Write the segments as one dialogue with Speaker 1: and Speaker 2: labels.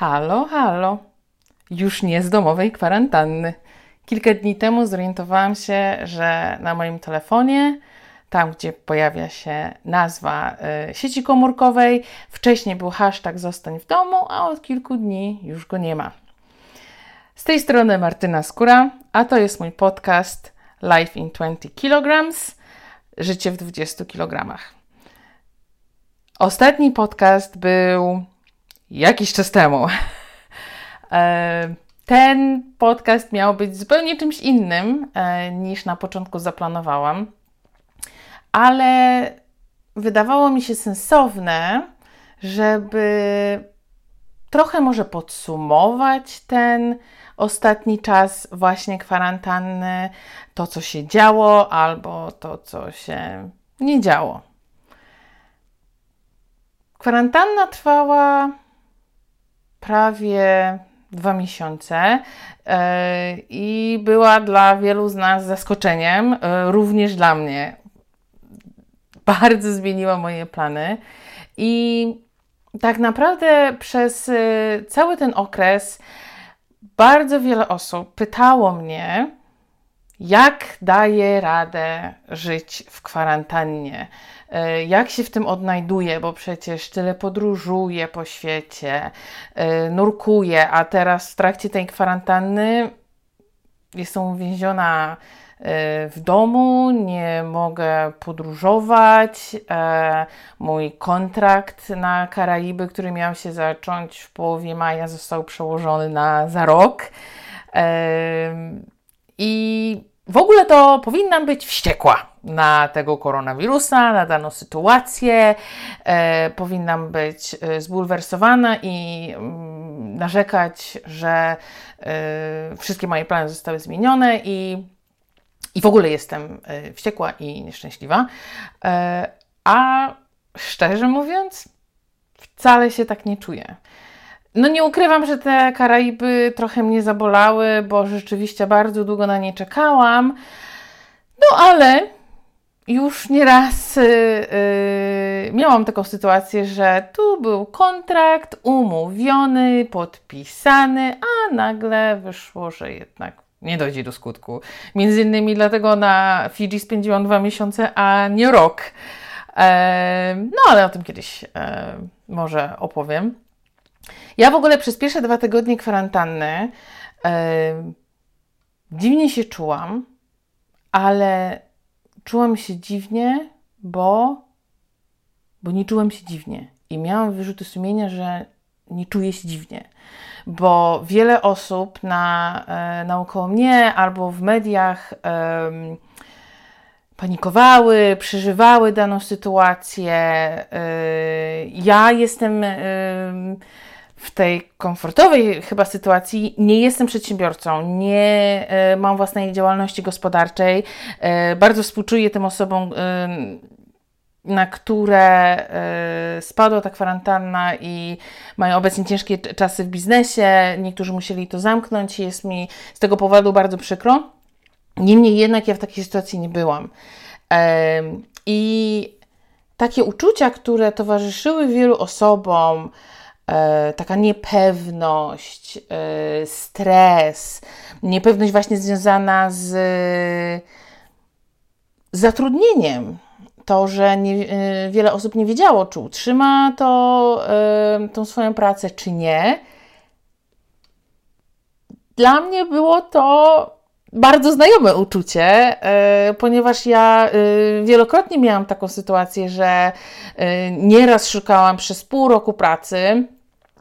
Speaker 1: Halo, halo. Już nie z domowej kwarantanny. Kilka dni temu zorientowałam się, że na moim telefonie, tam gdzie pojawia się nazwa y, sieci komórkowej, wcześniej był hashtag zostań w domu, a od kilku dni już go nie ma. Z tej strony Martyna Skóra, a to jest mój podcast Life in 20 kg, życie w 20 kg. Ostatni podcast był jakiś czas temu. E, ten podcast miał być zupełnie czymś innym e, niż na początku zaplanowałam, ale wydawało mi się sensowne, żeby trochę może podsumować ten ostatni czas właśnie kwarantanny, to co się działo albo to co się nie działo. Kwarantanna trwała prawie dwa miesiące e, i była dla wielu z nas zaskoczeniem, e, również dla mnie. Bardzo zmieniła moje plany i tak naprawdę przez e, cały ten okres bardzo wiele osób pytało mnie, jak daję radę żyć w kwarantannie, jak się w tym odnajduję, bo przecież tyle podróżuję po świecie, e, nurkuję, a teraz w trakcie tej kwarantanny jestem uwięziona e, w domu, nie mogę podróżować. Mój kontrakt na Karaiby, który miał się zacząć w połowie maja, został przełożony na za rok. I w ogóle to powinnam być wściekła na tego koronawirusa, na daną sytuację. E, powinnam być e, zbulwersowana i mm, narzekać, że e, wszystkie moje plany zostały zmienione i, i w ogóle jestem e, wściekła i nieszczęśliwa. E, a szczerze mówiąc, wcale się tak nie czuję. No nie ukrywam, że te Karaiby trochę mnie zabolały, bo rzeczywiście bardzo długo na nie czekałam. No ale już nieraz yy, miałam taką sytuację, że tu był kontrakt umówiony, podpisany, a nagle wyszło, że jednak nie dojdzie do skutku. Między innymi dlatego na Fidżi spędziłam dwa miesiące, a nie rok. E, no ale o tym kiedyś e, może opowiem. Ja w ogóle przez pierwsze dwa tygodnie kwarantanny e, dziwnie się czułam, ale czułam się dziwnie, bo, bo nie czułam się dziwnie. I miałam wyrzuty sumienia, że nie czuję się dziwnie, bo wiele osób na, e, naokoło mnie albo w mediach e, panikowały, przeżywały daną sytuację. E, ja jestem w tej komfortowej chyba sytuacji nie jestem przedsiębiorcą, nie y, mam własnej działalności gospodarczej. Y, bardzo współczuję tym osobom, y, na które spadła ta kwarantanna i mają obecnie ciężkie czasy w biznesie. Niektórzy musieli to zamknąć. Jest mi z tego powodu bardzo przykro. Niemniej jednak ja w takiej sytuacji nie byłam. I takie uczucia, które towarzyszyły wielu osobom, E, taka niepewność, e, stres, niepewność właśnie związana z zatrudnieniem. To, że nie, e, wiele osób nie wiedziało, czy utrzyma to, tą swoją pracę, czy nie. Dla mnie było to bardzo znajome uczucie, ponieważ ja wielokrotnie miałam taką sytuację, że nieraz szukałam przez pół roku pracy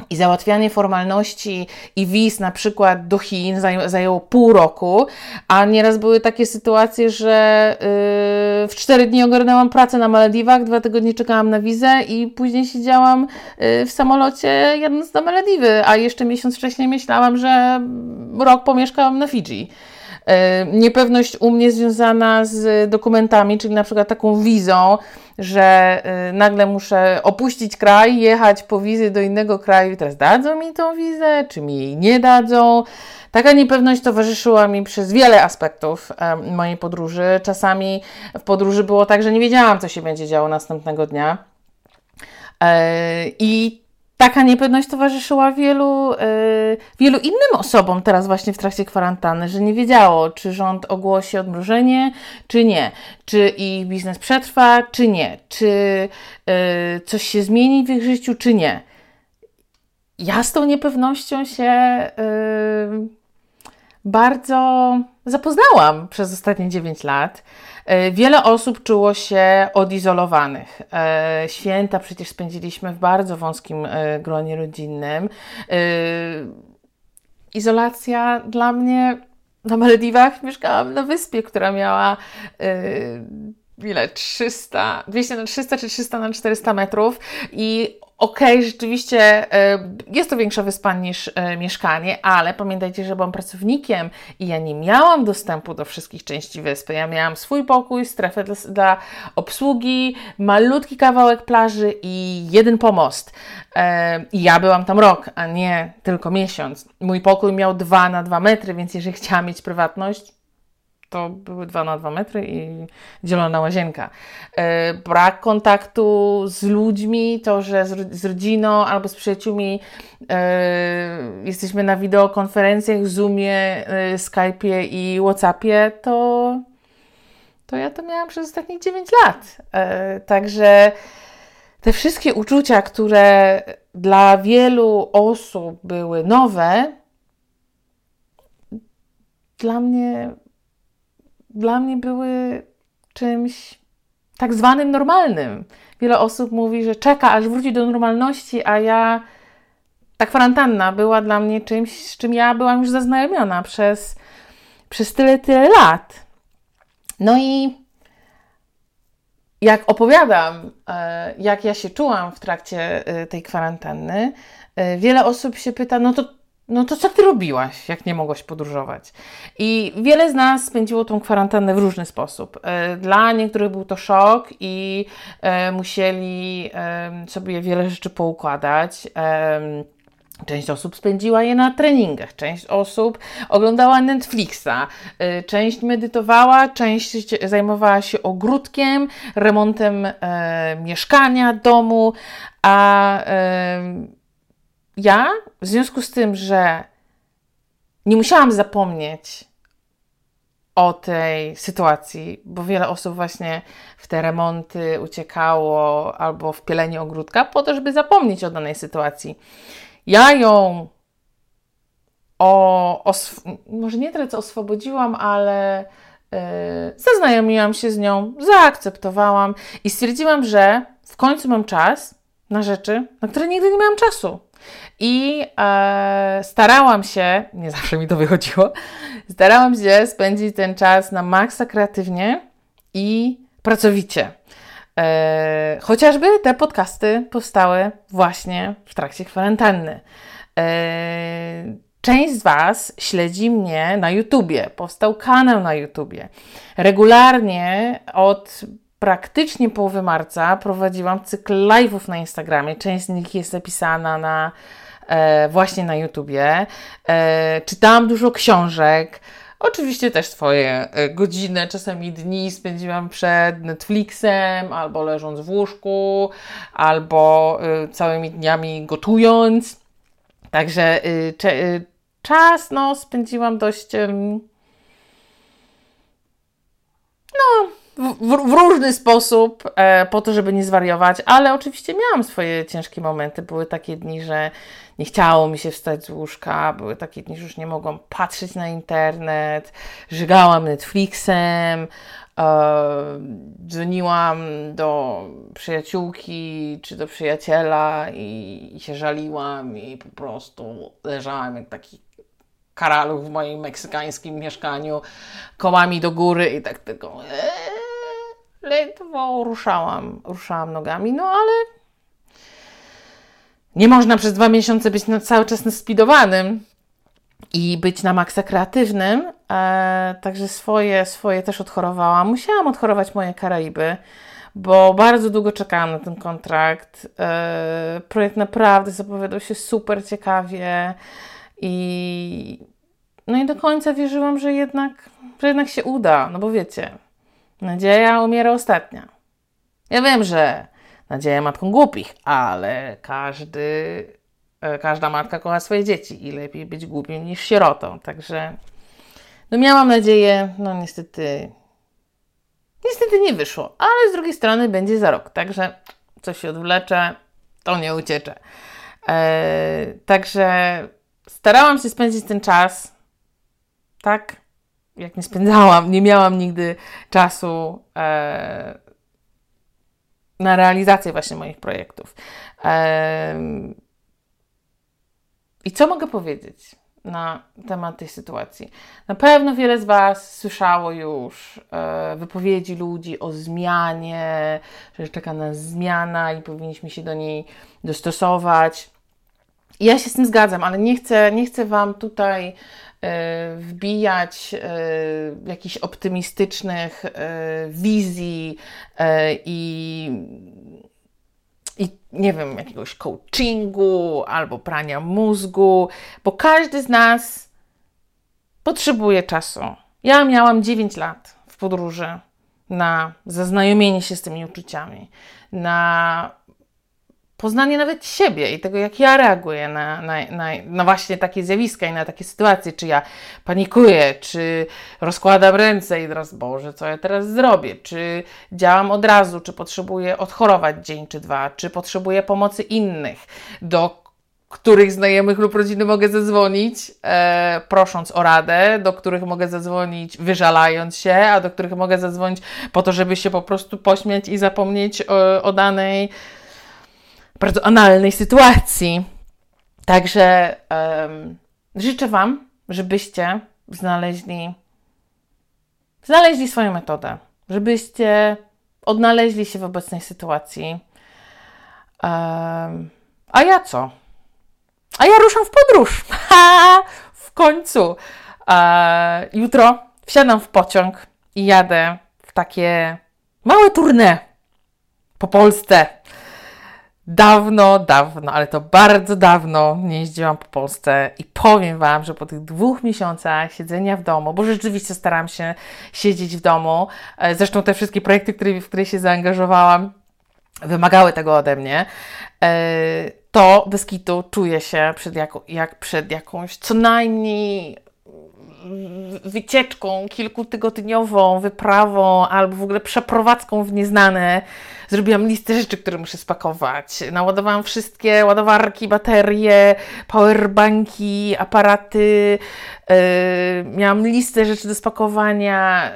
Speaker 1: i załatwianie formalności i wiz na przykład do Chin zajęło pół roku, a nieraz były takie sytuacje, że yy, w cztery dni ogarnęłam pracę na Malediwach, dwa tygodnie czekałam na wizę i później siedziałam yy, w samolocie jadąc na Malediwy, a jeszcze miesiąc wcześniej myślałam, że rok pomieszkałam na Fidżi. E, niepewność u mnie związana z dokumentami, czyli na przykład taką wizą, że e, nagle muszę opuścić kraj, jechać po wizy do innego kraju i teraz dadzą mi tą wizę, czy mi jej nie dadzą. Taka niepewność towarzyszyła mi przez wiele aspektów e, mojej podróży. Czasami w podróży było tak, że nie wiedziałam, co się będzie działo następnego dnia. I taka niepewność towarzyszyła wielu, yy, wielu innym osobom teraz właśnie w trakcie kwarantanny, że nie wiedziało, czy rząd ogłosi odmrożenie, czy nie, czy ich biznes przetrwa, czy nie, czy yy, coś się zmieni w ich życiu, czy nie. Ja z tą niepewnością się yy, bardzo zapoznałam przez ostatnie 9 lat. E, wiele osób czuło się odizolowanych. E, święta przecież spędziliśmy w bardzo wąskim e, gronie rodzinnym. Izolacja dla mnie na Malediwach mieszkałam na wyspie, która miała ile? 300, 200 na 300 czy 300 na 400 metrów i Okej, okay, rzeczywiście e, jest to większa wyspa niż e, mieszkanie, ale pamiętajcie, że byłam pracownikiem i ja nie miałam dostępu do wszystkich części wyspy. Ja miałam swój pokój, strefę dla, dla obsługi, malutki kawałek plaży i jeden pomost. E, I ja byłam tam rok, a nie tylko miesiąc. Mój pokój miał 2 na 2 metry, więc jeżeli chciałam mieć prywatność, to były 2 na 2 metry i zielona łazienka. E, brak kontaktu z ludźmi, to, że z, rodziną albo z przyjaciółmi e, jesteśmy na wideokonferencjach, Zoomie, e, Skype'ie i Whatsappie, to, to ja to miałam przez ostatnich 9 lat. Także te wszystkie uczucia, które dla wielu osób były nowe, dla mnie dla mnie były czymś tak zwanym normalnym. Wiele osób mówi, że czeka, aż wróci do normalności, a ja, ta kwarantanna była dla mnie czymś, z czym ja byłam już zaznajomiona przez, przez tyle, tyle lat. No i jak opowiadam, e, jak ja się czułam w trakcie e, tej kwarantanny, e, wiele osób się pyta, no to no to co ty robiłaś, jak nie mogłaś podróżować? I wiele z nas spędziło tą kwarantannę w różny sposób. E, dla niektórych był to szok i e, musieli sobie wiele rzeczy poukładać. Część osób spędziła je na treningach, część osób oglądała Netflixa, e, część medytowała, część zajmowała się ogródkiem, remontem mieszkania, domu, a ja, w związku z tym, że nie musiałam zapomnieć o tej sytuacji, bo wiele osób właśnie w te remonty uciekało albo w pielenie ogródka po to, żeby zapomnieć o danej sytuacji. Ja ją o, może nie tyle co oswobodziłam, ale yy, zaznajomiłam się z nią, zaakceptowałam i stwierdziłam, że w końcu mam czas na rzeczy, na które nigdy nie miałam czasu. I e, starałam się, nie zawsze mi to wychodziło, starałam się spędzić ten czas na maksa kreatywnie i pracowicie. E, chociażby te podcasty powstały właśnie w trakcie kwarantanny. E, część z Was śledzi mnie na YouTubie. Powstał kanał na YouTubie. Regularnie od praktycznie połowy marca prowadziłam cykl live'ów na Instagramie. Część z nich jest zapisana na, e, właśnie na YouTubie. E, czytałam dużo książek. Oczywiście też swoje e, godziny, czasami dni spędziłam przed Netflixem, albo leżąc w łóżku, albo e, całymi dniami gotując. Także e, czas no, spędziłam dość. No, w, w, różny sposób e, po to, żeby nie zwariować, ale oczywiście miałam swoje ciężkie momenty. Były takie dni, że nie chciało mi się wstać z łóżka, były takie dni, że już nie mogłam patrzeć na internet, żygałam Netflixem, e, dzwoniłam do przyjaciółki czy do przyjaciela i, i się żaliłam i po prostu leżałam jak taki karaluch w moim meksykańskim mieszkaniu, kołami do góry i tak tylko ee, ledwo ruszałam, ruszałam nogami, no ale nie można przez dwa miesiące być na, cały czas naspidowanym i być na maksa kreatywnym, e, także swoje, swoje też odchorowałam. Musiałam odchorować moje Karaiby, bo bardzo długo czekałam na ten kontrakt. E, projekt naprawdę zapowiadał się super ciekawie. I no i do końca wierzyłam, że jednak, że jednak się uda, no bo wiecie, nadzieja umiera ostatnia. Ja wiem, że nadzieję matką głupich, ale każdy, e, każda matka kocha swoje dzieci i lepiej być głupim niż sierotą. Także no miałam nadzieję, no niestety, niestety nie wyszło, ale z drugiej strony będzie za rok, także coś się odwlecze, to nie uciecze. Eee, także starałam się spędzić ten czas tak, jak nie spędzałam, nie miałam nigdy czasu e, na realizację właśnie moich projektów. E, I co mogę powiedzieć na temat tej sytuacji? Na pewno wiele z Was słyszało już e, wypowiedzi ludzi o zmianie, że czeka nas zmiana i powinniśmy się do niej dostosować. Ja się z tym zgadzam, ale nie chcę, nie chcę Wam tutaj E, wbijać e, jakichś optymistycznych e, wizji i, i nie wiem, jakiegoś coachingu albo prania mózgu, bo każdy z nas potrzebuje czasu. Ja miałam 9 lat w podróży na zaznajomienie się z tymi uczuciami, na poznanie nawet siebie i tego, jak ja reaguję na, na, na, na, właśnie takie zjawiska i na takie sytuacje, czy ja panikuję, czy rozkładam ręce i teraz, Boże, co ja teraz zrobię, czy działam od razu, czy potrzebuję odchorować dzień czy dwa, czy potrzebuję pomocy innych, do których znajomych lub rodziny mogę zadzwonić, e, prosząc o radę, do których mogę zadzwonić wyżalając się, a do których mogę zadzwonić po to, żeby się po prostu pośmiać i zapomnieć o, o danej bardzo analnej sytuacji. Także um, życzę Wam, żebyście znaleźli, znaleźli swoją metodę, żebyście odnaleźli się w obecnej sytuacji. Um, a ja co? A ja ruszam w podróż. Ha! W końcu. E, jutro wsiadam w pociąg i jadę w takie małe tournée po Polsce. Dawno, dawno, ale to bardzo dawno nie jeździłam po Polsce i powiem Wam, że po tych dwóch miesiącach siedzenia w domu, bo rzeczywiście staram się siedzieć w domu, e, zresztą te wszystkie projekty, w które się zaangażowałam, wymagały tego ode mnie, e, to bez kitu czuję się przed jak przed jakąś co najmniej wycieczką kilkutygodniową, wyprawą albo w ogóle przeprowadzką w nieznane. Zrobiłam listę rzeczy, które muszę spakować. Naładowałam wszystkie ładowarki, baterie, powerbanki, aparaty. Yy, miałam listę rzeczy do spakowania.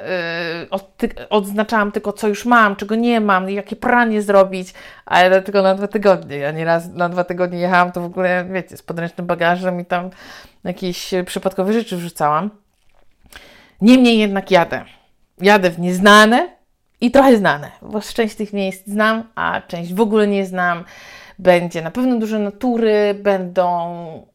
Speaker 1: Yy, od, odznaczałam tylko, co już mam, czego nie mam, jakie pranie zrobić, ale tylko na dwa tygodnie. Ja nieraz na dwa tygodnie jechałam, to w ogóle, wiecie, z podręcznym bagażem i tam jakieś przypadkowe rzeczy wrzucałam. Niemniej jednak jadę. Jadę w nieznane i trochę znane, bo część tych miejsc znam, a część w ogóle nie znam. Będzie na pewno dużo natury, będą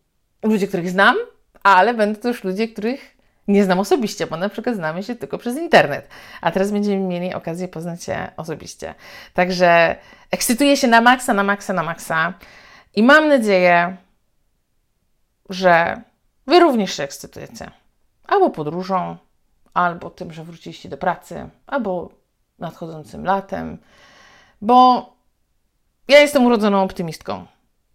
Speaker 1: ludzie, których znam, ale będą też ludzie, których nie znam osobiście, bo na przykład znamy się tylko przez internet, a teraz będziemy mieli okazję poznać się osobiście. Także ekscytuję się na maksa, na maksa, na maksa i mam nadzieję, że Wy również się ekscytujecie. Albo podróżą, albo tym, że wróciliście do pracy, albo nadchodzącym latem, bo ja jestem urodzoną optymistką.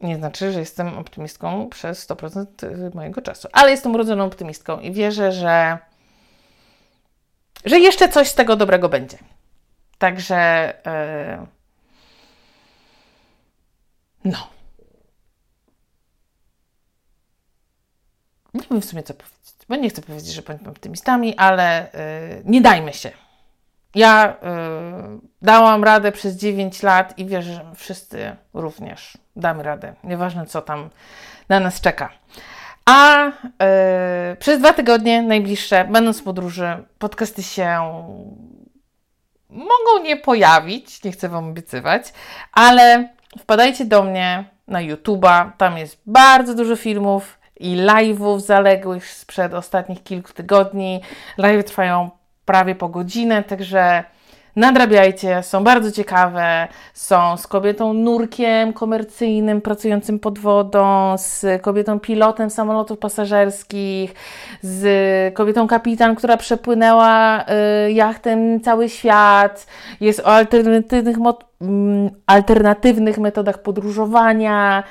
Speaker 1: Nie znaczy, że jestem optymistką przez 100% mojego czasu, ale jestem urodzoną optymistką i wierzę, że, że jeszcze coś z tego dobrego będzie. Także. Yy, no. nie wiem w sumie co powiedzieć, bo nie chcę powiedzieć, że bądźmy optymistami, ale yy, nie dajmy się. Ja yy, dałam radę przez 9 lat i wierzę, że wszyscy również damy radę, nieważne co tam na nas czeka. A yy, przez dwa tygodnie najbliższe, będąc w podróży, podcasty się mogą nie pojawić, nie chcę Wam obiecywać, ale wpadajcie do mnie na YouTube'a, tam jest bardzo dużo filmów, i live'ów zaległych sprzed ostatnich kilku tygodni. Live trwają prawie po godzinę, także nadrabiajcie, są bardzo ciekawe. Są z kobietą nurkiem komercyjnym pracującym pod wodą, z kobietą pilotem samolotów pasażerskich, z kobietą kapitan, która przepłynęła y, jachtem cały świat. Jest o alternatywnych, mm, alternatywnych metodach podróżowania.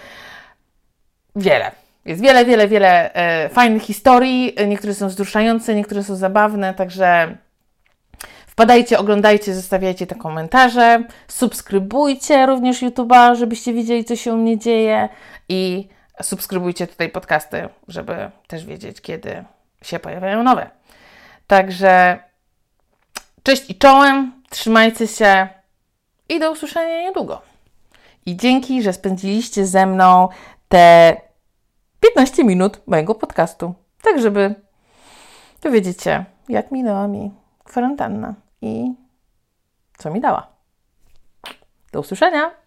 Speaker 1: Wiele. Jest wiele, wiele, wiele e, fajnych historii. Niektóre są wzruszające, niektóre są zabawne, także Wpadajcie, oglądajcie, zostawiajcie te komentarze, subskrybujcie również YouTube'a, żebyście wiedzieli, co się u mnie dzieje i subskrybujcie tutaj podcasty, żeby też wiedzieć, kiedy się pojawiają nowe. Także cześć i czołem, trzymajcie się i do usłyszenia niedługo. I dzięki, że spędziliście ze mną te 15 minut mojego podcastu, tak żeby dowiedzieć się, jak minęła mi kwarantanna i co mi dała. Do usłyszenia!